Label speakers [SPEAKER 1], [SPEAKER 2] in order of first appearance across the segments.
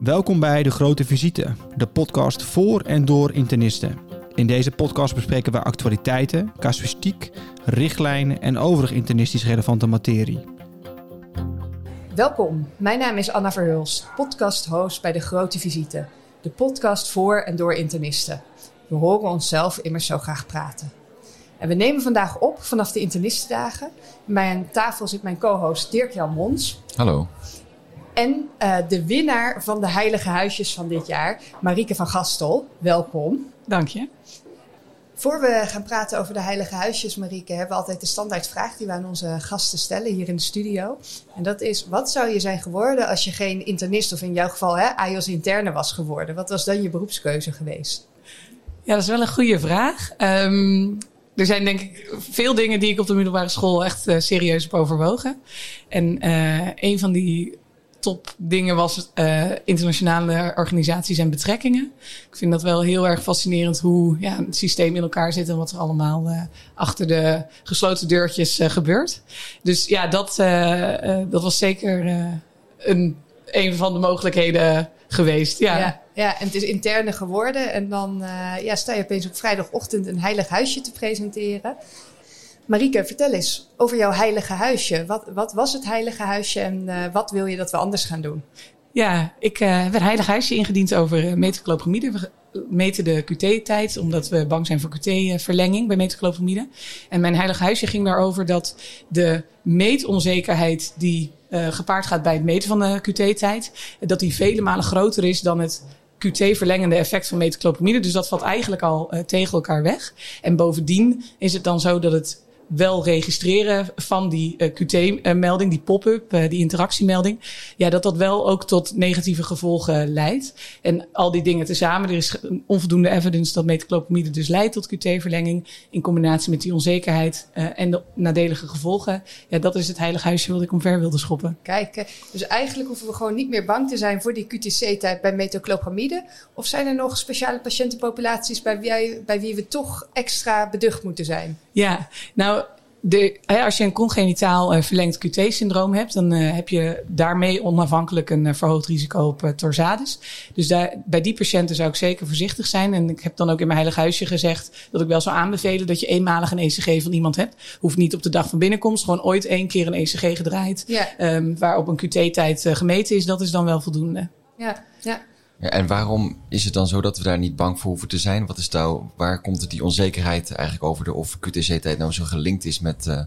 [SPEAKER 1] Welkom bij De Grote Visite, de podcast voor en door internisten. In deze podcast bespreken we actualiteiten, casuïstiek, richtlijnen en overig internistisch relevante materie.
[SPEAKER 2] Welkom, mijn naam is Anna Verhulst, podcast-host bij De Grote Visite, de podcast voor en door internisten. We horen onszelf immers zo graag praten. En we nemen vandaag op vanaf de internistendagen. Bij een tafel zit mijn co-host Dirk-Jan Mons.
[SPEAKER 3] Hallo.
[SPEAKER 2] En uh, de winnaar van de Heilige Huisjes van dit jaar, Marieke van Gastel. Welkom.
[SPEAKER 4] Dank je.
[SPEAKER 2] Voor we gaan praten over de Heilige Huisjes, Marieke, hebben we altijd de standaardvraag die we aan onze gasten stellen hier in de studio. En dat is: wat zou je zijn geworden als je geen internist, of in jouw geval hè, AIOS interne was geworden? Wat was dan je beroepskeuze geweest?
[SPEAKER 4] Ja, dat is wel een goede vraag. Um, er zijn denk ik veel dingen die ik op de middelbare school echt uh, serieus heb overwogen. En uh, een van die top dingen was uh, internationale organisaties en betrekkingen. Ik vind dat wel heel erg fascinerend hoe ja, het systeem in elkaar zit en wat er allemaal uh, achter de gesloten deurtjes uh, gebeurt. Dus ja, dat, dat was zeker een, een van de mogelijkheden geweest. Ja.
[SPEAKER 2] ja. Ja, en het is interne geworden. En dan ja, sta je opeens op vrijdagochtend een heilig huisje te presenteren. Marieke, vertel eens over jouw heilige huisje. Wat, wat was het heilige huisje en uh, wat wil je dat we anders gaan doen?
[SPEAKER 4] Ja, ik uh, heb een heilig huisje ingediend over uh, metaclopramide. We meten de QT-tijd, omdat we bang zijn voor QT-verlenging bij metaclopramide. En mijn heilige huisje ging daarover dat de meetonzekerheid die gepaard gaat bij het meten van de QT-tijd, dat die vele malen groter is dan het QT-verlengende effect van metaclopramide. Dus dat valt eigenlijk al tegen elkaar weg. En bovendien is het dan zo dat het wel registreren van die uh, QT-melding, die pop-up, uh, die interactiemelding, ja, dat dat wel ook tot negatieve gevolgen leidt. En al die dingen tezamen, er is onvoldoende evidence dat metaclopramide dus leidt tot QT-verlenging in combinatie met die onzekerheid uh, en de nadelige gevolgen. Ja, dat is het heilige huisje wat ik omver wilde schoppen.
[SPEAKER 2] Kijk, dus eigenlijk hoeven we gewoon niet meer bang te zijn voor die QTC-tijd bij metaclopramide. Of zijn er nog speciale patiëntenpopulaties bij wie, bij wie we toch extra beducht moeten zijn?
[SPEAKER 4] Ja, nou, de, als je een congenitaal uh, verlengd QT-syndroom hebt, dan uh, heb je daarmee onafhankelijk een uh, verhoogd risico op torsades. Dus daar, bij die patiënten zou ik zeker voorzichtig zijn. En ik heb dan ook in mijn heilig huisje gezegd dat ik wel zou aanbevelen dat je eenmalig een ECG van iemand hebt. Hoeft niet op de dag van binnenkomst, gewoon ooit één keer een ECG gedraaid. Ja. Um, waarop een QT-tijd gemeten is, dat is dan wel voldoende.
[SPEAKER 2] Ja, ja.
[SPEAKER 3] En waarom is het dan zo dat we daar niet bang voor hoeven te zijn? Wat is nou, waar komt het die onzekerheid eigenlijk over de of QTC-tijd nou zo gelinkt is met, uh,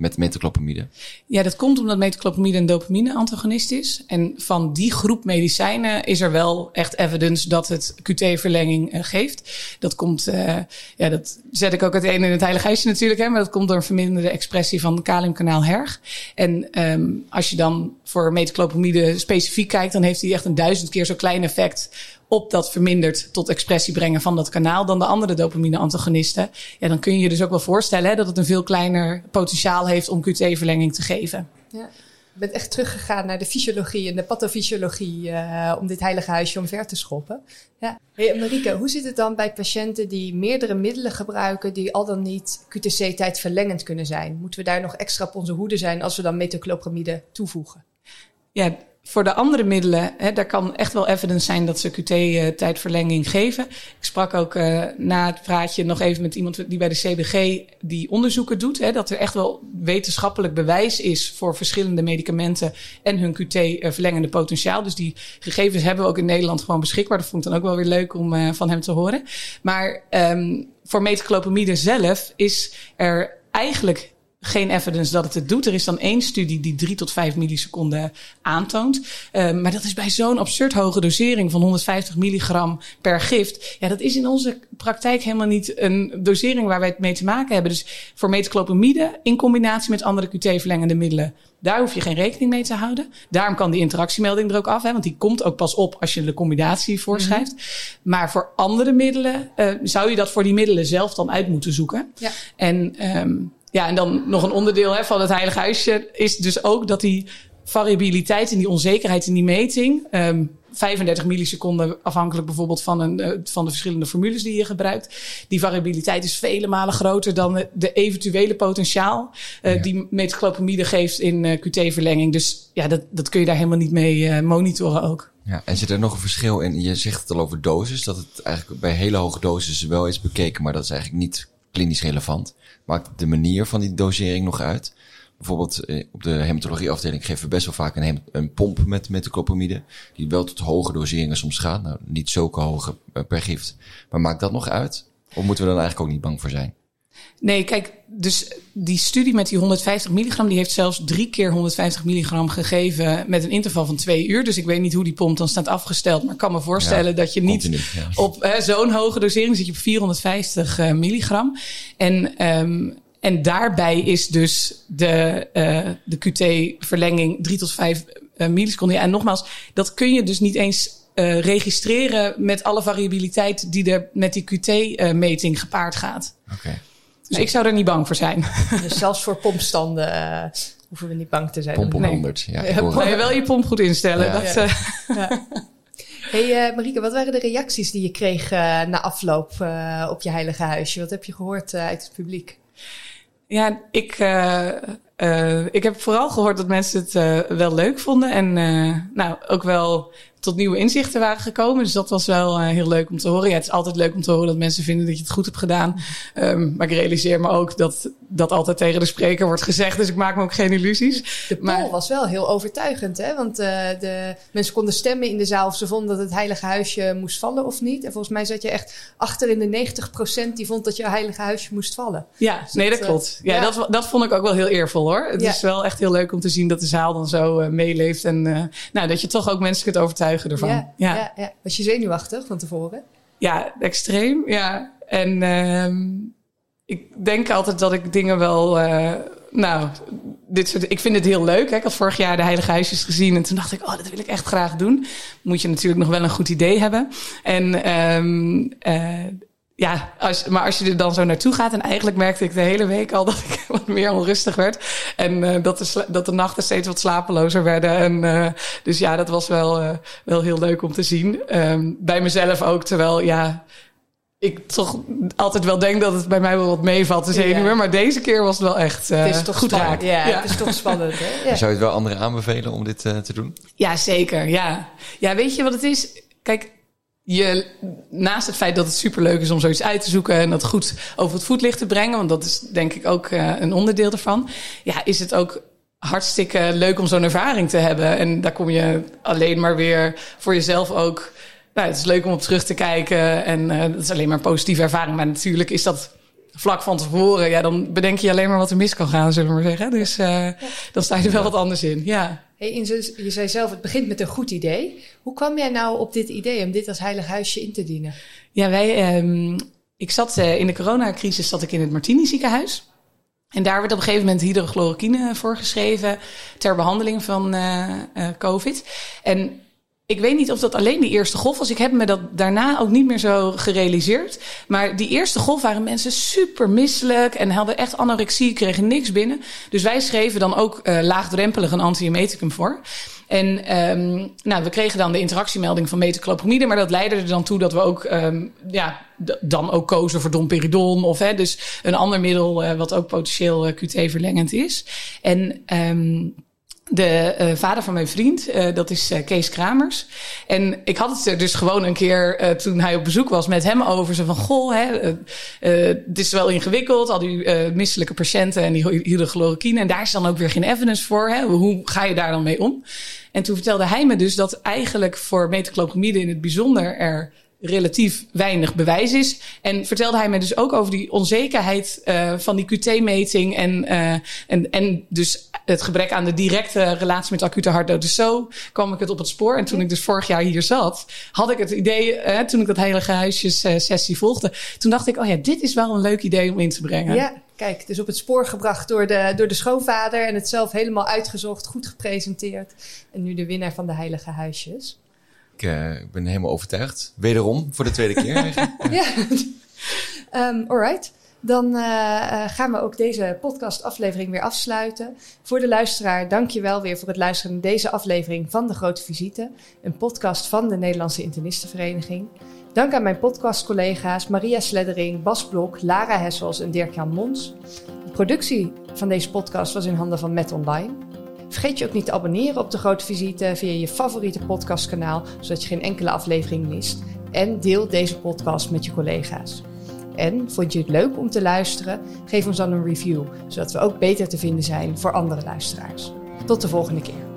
[SPEAKER 3] met metaclopramide?
[SPEAKER 4] Ja, dat komt omdat metaclopramide een dopamine-antagonist is. En van die groep medicijnen is er wel echt evidence dat het QT-verlenging uh, geeft. Dat komt, uh, ja, dat zet ik ook het ene in het heilige huisje natuurlijk, hè, maar dat komt door een verminderde expressie van kaliumkanaal herg. En um, als je dan voor metaclopramide specifiek kijkt, dan heeft hij echt een duizend keer zo klein effect op dat verminderd tot expressie brengen van dat kanaal dan de andere dopamine-antagonisten. Ja, dan kun je je dus ook wel voorstellen hè, dat het een veel kleiner potentiaal heeft om QT-verlenging te geven.
[SPEAKER 2] Ja. Je bent echt teruggegaan naar de fysiologie en de pathofysiologie uh, om dit heilige huisje omver te schoppen. Ja. Hey, Marieke, hoe zit het dan bij patiënten die meerdere middelen gebruiken die al dan niet QTC-tijd verlengend kunnen zijn? Moeten we daar nog extra op onze hoede zijn als we dan metoclopramide toevoegen?
[SPEAKER 4] Ja, voor de andere middelen, hè, daar kan echt wel evidence zijn dat ze QT-tijdverlenging geven. Ik sprak ook uh, na het praatje nog even met iemand die bij de CBG die onderzoeken doet. Hè, dat er echt wel wetenschappelijk bewijs is voor verschillende medicamenten en hun QT-verlengende potentiaal. Dus die gegevens hebben we ook in Nederland gewoon beschikbaar. Dat vond ik dan ook wel weer leuk om van hem te horen. Maar um, voor metaclopramide zelf is er eigenlijk geen evidence dat het het doet. Er is dan één studie die 3 tot 5 milliseconden aantoont. Uh, maar dat is bij zo'n absurd hoge dosering van 150 milligram per gift. Ja, dat is in onze praktijk helemaal niet een dosering waar wij het mee te maken hebben. Dus voor metaclopramide in combinatie met andere QT-verlengende middelen. Daar hoef je geen rekening mee te houden. Daarom kan die interactiemelding er ook af, hè, want die komt ook pas op als je de combinatie voorschrijft. Mm -hmm. Maar voor andere middelen uh, zou je dat voor die middelen zelf dan uit moeten zoeken. Ja. En um, ja, en dan nog een onderdeel hè, van het Heilige Huisje is dus ook dat die variabiliteit en die onzekerheid in die meting. Um, 35 milliseconden, afhankelijk bijvoorbeeld van, een, uh, van de verschillende formules die je gebruikt. Die variabiliteit is vele malen groter dan de eventuele potentiaal uh, ja. die metaclopramide geeft in uh, QT-verlenging. Dus ja, dat, dat kun je daar helemaal niet mee monitoren ook.
[SPEAKER 3] Ja, en zit er nog een verschil in? Je zegt het al over dosis, dat het eigenlijk bij hele hoge doses wel is bekeken, maar dat is eigenlijk niet klinisch relevant. Maakt de manier van die dosering nog uit? Bijvoorbeeld eh, op de hematologieafdeling geven we best wel vaak een, een pomp met metoclopramide, die wel tot hoge doseringen soms gaat. Nou, niet zulke hoge eh, per gift. Maar maakt dat nog uit? Of moeten we dan eigenlijk ook niet bang voor zijn?
[SPEAKER 4] Nee, kijk, dus die studie met die 150 milligram, die heeft zelfs drie keer 150 milligram gegeven met een interval van twee uur. Dus ik weet niet hoe die pomp dan staat afgesteld, maar ik kan me voorstellen
[SPEAKER 3] Ja,
[SPEAKER 4] dat je niet
[SPEAKER 3] continu, ja.
[SPEAKER 4] op hè, zo'n hoge dosering zit je op 450 eh, milligram. En, ehm, en daarbij is dus de, eh, de QT-verlenging 3 tot 5 eh, milliseconden. Ja, en nogmaals, dat kun je dus niet eens registreren met alle variabiliteit die er met die QT-meting gepaard gaat.
[SPEAKER 3] Oké.
[SPEAKER 4] Dus ik zou er niet bang voor zijn.
[SPEAKER 2] Dus zelfs voor pompstanden eh, hoeven we niet bang te zijn.
[SPEAKER 3] Pomp op
[SPEAKER 4] Nee.
[SPEAKER 3] 100. Ja,
[SPEAKER 2] Ja,
[SPEAKER 4] je wel je pomp goed instellen.
[SPEAKER 3] Ja.
[SPEAKER 4] Dat,
[SPEAKER 2] Ja.
[SPEAKER 4] eh,
[SPEAKER 2] Hey uh, Marieke, wat waren de reacties die je kreeg uh, na afloop uh, op je heilige huisje? Wat heb je gehoord uh, uit het publiek?
[SPEAKER 4] Ja, ik, uh, ik heb vooral gehoord dat mensen het uh, wel leuk vonden. En nou, ook wel tot nieuwe inzichten waren gekomen. Dus dat was wel uh, heel leuk om te horen. Ja, het is altijd leuk om te horen dat mensen vinden dat je het goed hebt gedaan. Um, maar ik realiseer me ook dat dat altijd tegen de spreker wordt gezegd. Dus ik maak me ook geen illusies.
[SPEAKER 2] De poll
[SPEAKER 4] maar,
[SPEAKER 2] was wel heel overtuigend, hè? Want uh, de mensen konden stemmen in de zaal of ze vonden dat het heilige huisje moest vallen of niet. En volgens mij zat je echt achter in de 90% die vond dat je heilige huisje moest vallen.
[SPEAKER 4] Ja, dus nee, dat, dat klopt. Ja, ja, Dat, dat vond ik ook wel heel eervol hoor. Het
[SPEAKER 2] Ja.
[SPEAKER 4] is wel echt heel leuk om te zien dat de zaal dan zo uh, meeleeft. En nou, dat je toch ook mensen kunt overtuigen ervan.
[SPEAKER 2] Ja, ja. Ja, ja. Was je zenuwachtig van tevoren?
[SPEAKER 4] Ja, extreem. Ja. En uh, ik denk altijd dat ik dingen wel. Uh, nou, dit soort, ik vind het heel leuk. Hè. Ik had vorig jaar de Heilige Huisjes gezien en toen dacht ik, oh, dat wil ik echt graag doen. Moet je natuurlijk nog wel een goed idee hebben. En um, uh, ja, als, maar als je er dan zo naartoe gaat... en eigenlijk merkte ik de hele week al dat ik wat meer onrustig werd. En uh, dat, de, dat de nachten steeds wat slapelozer werden. En, uh, dus ja, dat was wel, uh, wel heel leuk om te zien. Um, bij mezelf ook, terwijl ja... Ik toch altijd wel denk dat het bij mij wel wat meevalt, de zenuwen. Ja. Maar deze keer was het wel echt het is toch goed raak.
[SPEAKER 2] Ja, ja, het is toch spannend. Hè? Ja.
[SPEAKER 3] Zou je het wel anderen aanbevelen om dit te doen?
[SPEAKER 4] Ja, zeker. Ja. ja, weet je wat het is? Kijk, je, naast het feit dat het superleuk is om zoiets uit te zoeken en dat goed over het voetlicht te brengen, want dat is denk ik ook uh, een onderdeel ervan, ja, is het ook hartstikke leuk om zo'n ervaring te hebben. En daar kom je alleen maar weer voor jezelf ook. Nou, het is leuk om op terug te kijken en uh, dat is alleen maar een positieve ervaring. Maar natuurlijk is dat vlak van tevoren, ja, dan bedenk je alleen maar wat er mis kan gaan, zullen we maar zeggen. Dus uh, dan sta je er wel wat anders in. Ja.
[SPEAKER 2] Hey, je zei zelf, het begint met een goed idee. Hoe kwam jij nou op dit idee om dit als heilig huisje in te dienen?
[SPEAKER 4] Ja, wij, um, ik zat uh, in de coronacrisis zat ik in het Martini ziekenhuis. En daar werd op een gegeven moment hydrochloroquine voorgeschreven ter behandeling van uh, uh, COVID. En ik weet niet of dat alleen de eerste golf was. Ik heb me dat daarna ook niet meer zo gerealiseerd. Maar die eerste golf waren mensen super misselijk en hadden echt anorexie, kregen niks binnen. Dus wij schreven dan ook uh, laagdrempelig een antiemeticum voor. En um, nou, we kregen dan de interactiemelding van metoclopramide, maar dat leidde er dan toe dat we ook um, ja, dan ook kozen voor domperidon of hè, dus een ander middel uh, wat ook potentieel uh, QT-verlengend is. En um, de uh, vader van mijn vriend, uh, dat is uh, Kees Kramers. En ik had het er dus gewoon een keer toen hij op bezoek was met hem over. Zo van, goh, hè, het is wel ingewikkeld, al die misselijke patiënten en die hydrochloroquine. En daar is dan ook weer geen evidence voor. Hè? Hoe ga je daar dan mee om? En toen vertelde hij me dus dat eigenlijk voor metoclopramide in het bijzonder er relatief weinig bewijs is. En vertelde hij me dus ook over die onzekerheid uh, van die QT-meting en, uh, en, en dus het gebrek aan de directe relatie met acute hartdood. Dus zo kwam ik het op het spoor. En toen ik dus vorig jaar hier zat, had ik het idee, uh, toen ik dat heilige huisjes sessie volgde, toen dacht ik, oh ja, dit is wel een leuk idee om in te brengen.
[SPEAKER 2] Ja. Kijk, dus op het spoor gebracht door de, door de schoonvader en het zelf helemaal uitgezocht, goed gepresenteerd. En nu de winnaar van de Heilige Huisjes.
[SPEAKER 3] Ik uh, ben helemaal overtuigd. Wederom, voor de tweede keer
[SPEAKER 2] ja. um, alright. Dan uh, uh, gaan we ook deze podcastaflevering weer afsluiten. Voor de luisteraar, dank je wel weer voor het luisteren naar deze aflevering van De Grote Visite. Een podcast van de Nederlandse Internistenvereniging. Dank aan mijn podcastcollega's Maria Sleddering, Bas Blok, Lara Hessels en Dirk-Jan Mons. De productie van deze podcast was in handen van Met Online. Vergeet je ook niet te abonneren op de Grote Visite via je favoriete podcastkanaal, zodat je geen enkele aflevering mist. En deel deze podcast met je collega's. En vond je het leuk om te luisteren? Geef ons dan een review, zodat we ook beter te vinden zijn voor andere luisteraars. Tot de volgende keer.